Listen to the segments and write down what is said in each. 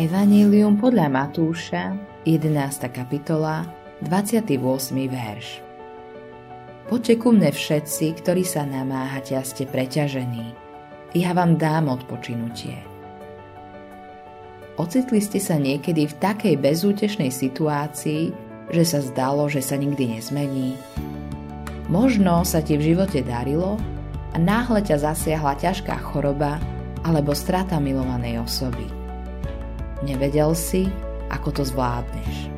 Evangelium podľa Matúša, 11. kapitola, 28. verš. Poďte ku mne všetci, ktorí sa namáhate a ste preťažení. Ja vám dám odpočinutie. Ocitli ste sa niekedy v takej bezútešnej situácii, že sa zdalo, že sa nikdy nezmení? Možno sa ti v živote darilo a náhle ťa zasiahla ťažká choroba alebo strata milovanej osoby. Nevedel si, ako to zvládneš.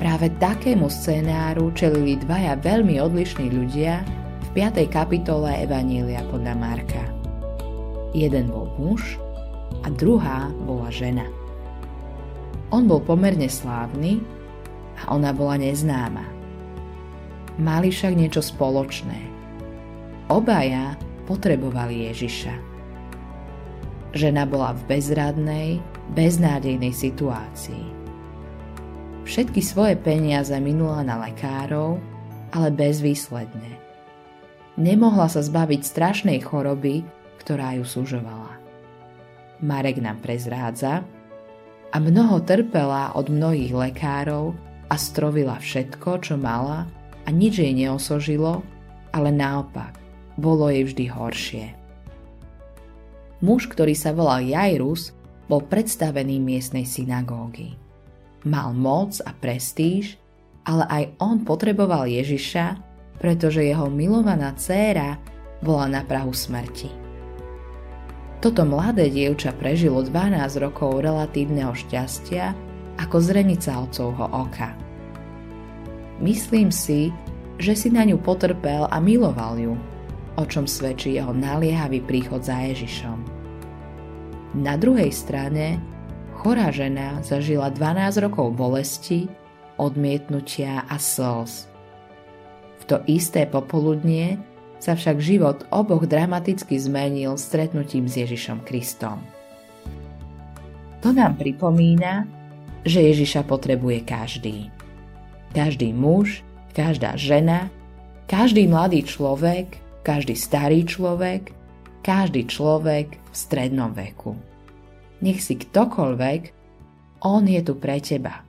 Práve takému scénáru čelili dvaja veľmi odlišní ľudia v 5. kapitole Evanília podľa Marka. Jeden bol muž a druhá bola žena. On bol pomerne slávny a ona bola neznáma. Mali však niečo spoločné. Obaja potrebovali Ježiša. Žena bola v bezradnej, beznádejnej situácii Všetky svoje peniaze minula na lekárov, ale bezvýsledne. Nemohla sa zbaviť strašnej choroby, ktorá ju súžovala. Marek nám prezrádza, a mnoho trpela od mnohých lekárov a strovila všetko, čo mala a nič jej neosožilo, ale naopak, bolo jej vždy horšie. Muž, ktorý sa volal Jairus, bol predstavený miestnej synagógy. Mal moc a prestíž, ale aj on potreboval Ježiša, pretože jeho milovaná dcéra bola na prahu smrti. Toto mladé dievča prežilo 12 rokov relatívneho šťastia ako zrenica otcovho oka. Myslím si, že si na ňu potrpel a miloval ju, o čom svedčí jeho naliehavý príchod za Ježišom. Na druhej strane chorá žena zažila 12 rokov bolesti, odmietnutia a slz. V to isté popoludnie sa však život oboch dramaticky zmenil stretnutím s Ježišom Kristom. To nám pripomína, že Ježiša potrebuje každý. Každý muž, každá žena, každý mladý človek, každý starý človek, každý človek v strednom veku nech si ktokoľvek, on je tu pre teba.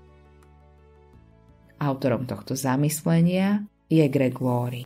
Autorom tohto zamyslenia je Greg Laurie.